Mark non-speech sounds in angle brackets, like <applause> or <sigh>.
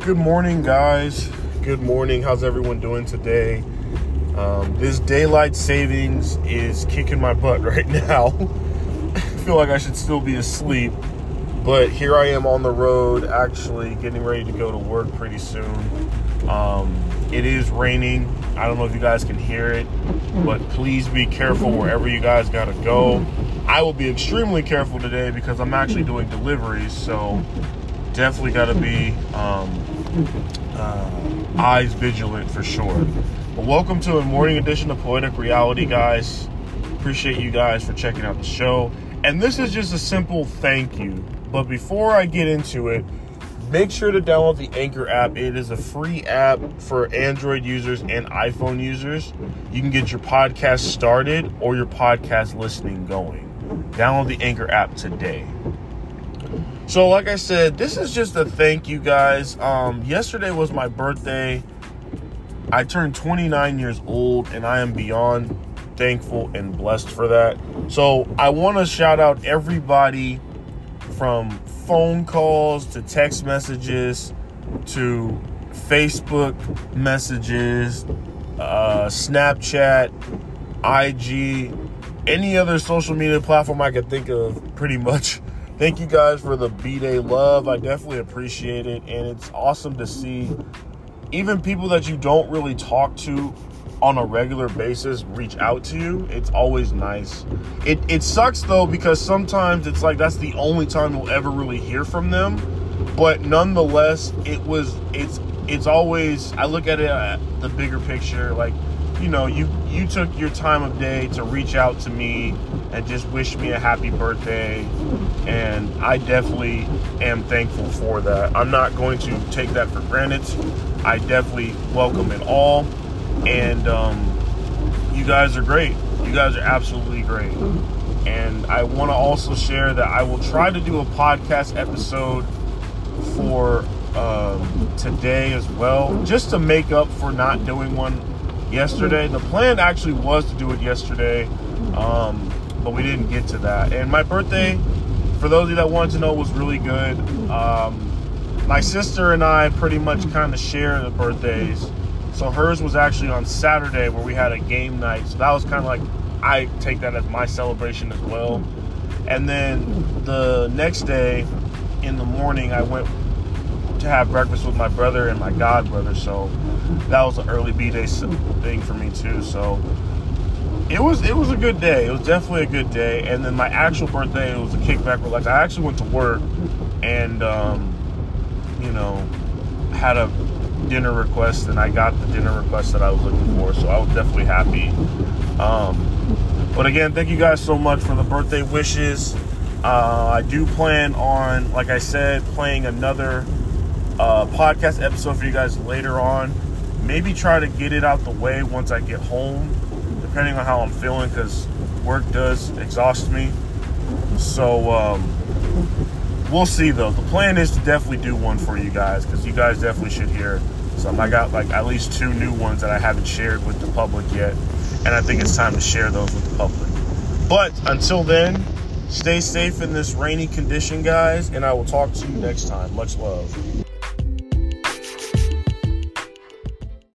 Good morning, guys. Good morning. How's everyone doing today? Um, this daylight savings is kicking my butt <laughs> right now. I feel like I should still be asleep, but here I am on the road, actually getting ready to go to work pretty soon. Um, it is raining. I don't know if you guys can hear it, but please be careful wherever you guys got to go. I will be extremely careful today because I'm actually doing deliveries, so definitely got to be um, uh, eyes vigilant for sure. But welcome to a morning edition of Poetic Reality, guys. Appreciate you guys for checking out the show. And this is just a simple thank you. But before I get into it, make sure to download the Anchor app. It is a free app for Android users and iPhone users. You can get your podcast started or your podcast listening going. Download the Anchor app today. So, like I said, this is just a thank you guys. Um, yesterday was my birthday. I turned 29 years old, and I am beyond thankful and blessed for that. So, I want to shout out everybody from phone calls to text messages to Facebook messages, uh, Snapchat, IG, any other social media platform I could think of, pretty much thank you guys for the B Day love. I definitely appreciate it. And it's awesome to see even people that you don't really talk to on a regular basis reach out to you. It's always nice. It, it sucks though because sometimes it's like that's the only time you'll ever really hear from them. But nonetheless, it was it's it's always I look at it at the bigger picture like you know, you you took your time of day to reach out to me and just wish me a happy birthday, and I definitely am thankful for that. I'm not going to take that for granted. I definitely welcome it all, and um, you guys are great. You guys are absolutely great. And I want to also share that I will try to do a podcast episode for um, today as well, just to make up for not doing one yesterday. The plan actually was to do it yesterday, um, but we didn't get to that. And my birthday, for those of you that wanted to know, was really good. Um, my sister and I pretty much kind of share the birthdays. So hers was actually on Saturday where we had a game night. So that was kind of like I take that as my celebration as well. And then the next day in the morning, I went to have breakfast with my brother and my god brother. So that was an early B day thing for me too. So it was it was a good day. It was definitely a good day. And then my actual birthday, it was a kickback. Like I actually went to work and um, you know had a dinner request, and I got the dinner request that I was looking for. So I was definitely happy. Um, but again, thank you guys so much for the birthday wishes. Uh, I do plan on, like I said, playing another podcast episode for you guys later on. Maybe try to get it out the way once I get home, depending on how I'm feeling, because work does exhaust me. So um, we'll see though. The plan is to definitely do one for you guys because you guys definitely should hear some. I got like at least two new ones that I haven't shared with the public yet, and I think it's time to share those with the public. But until then, stay safe in this rainy condition, guys, and I will talk to you next time. Much love.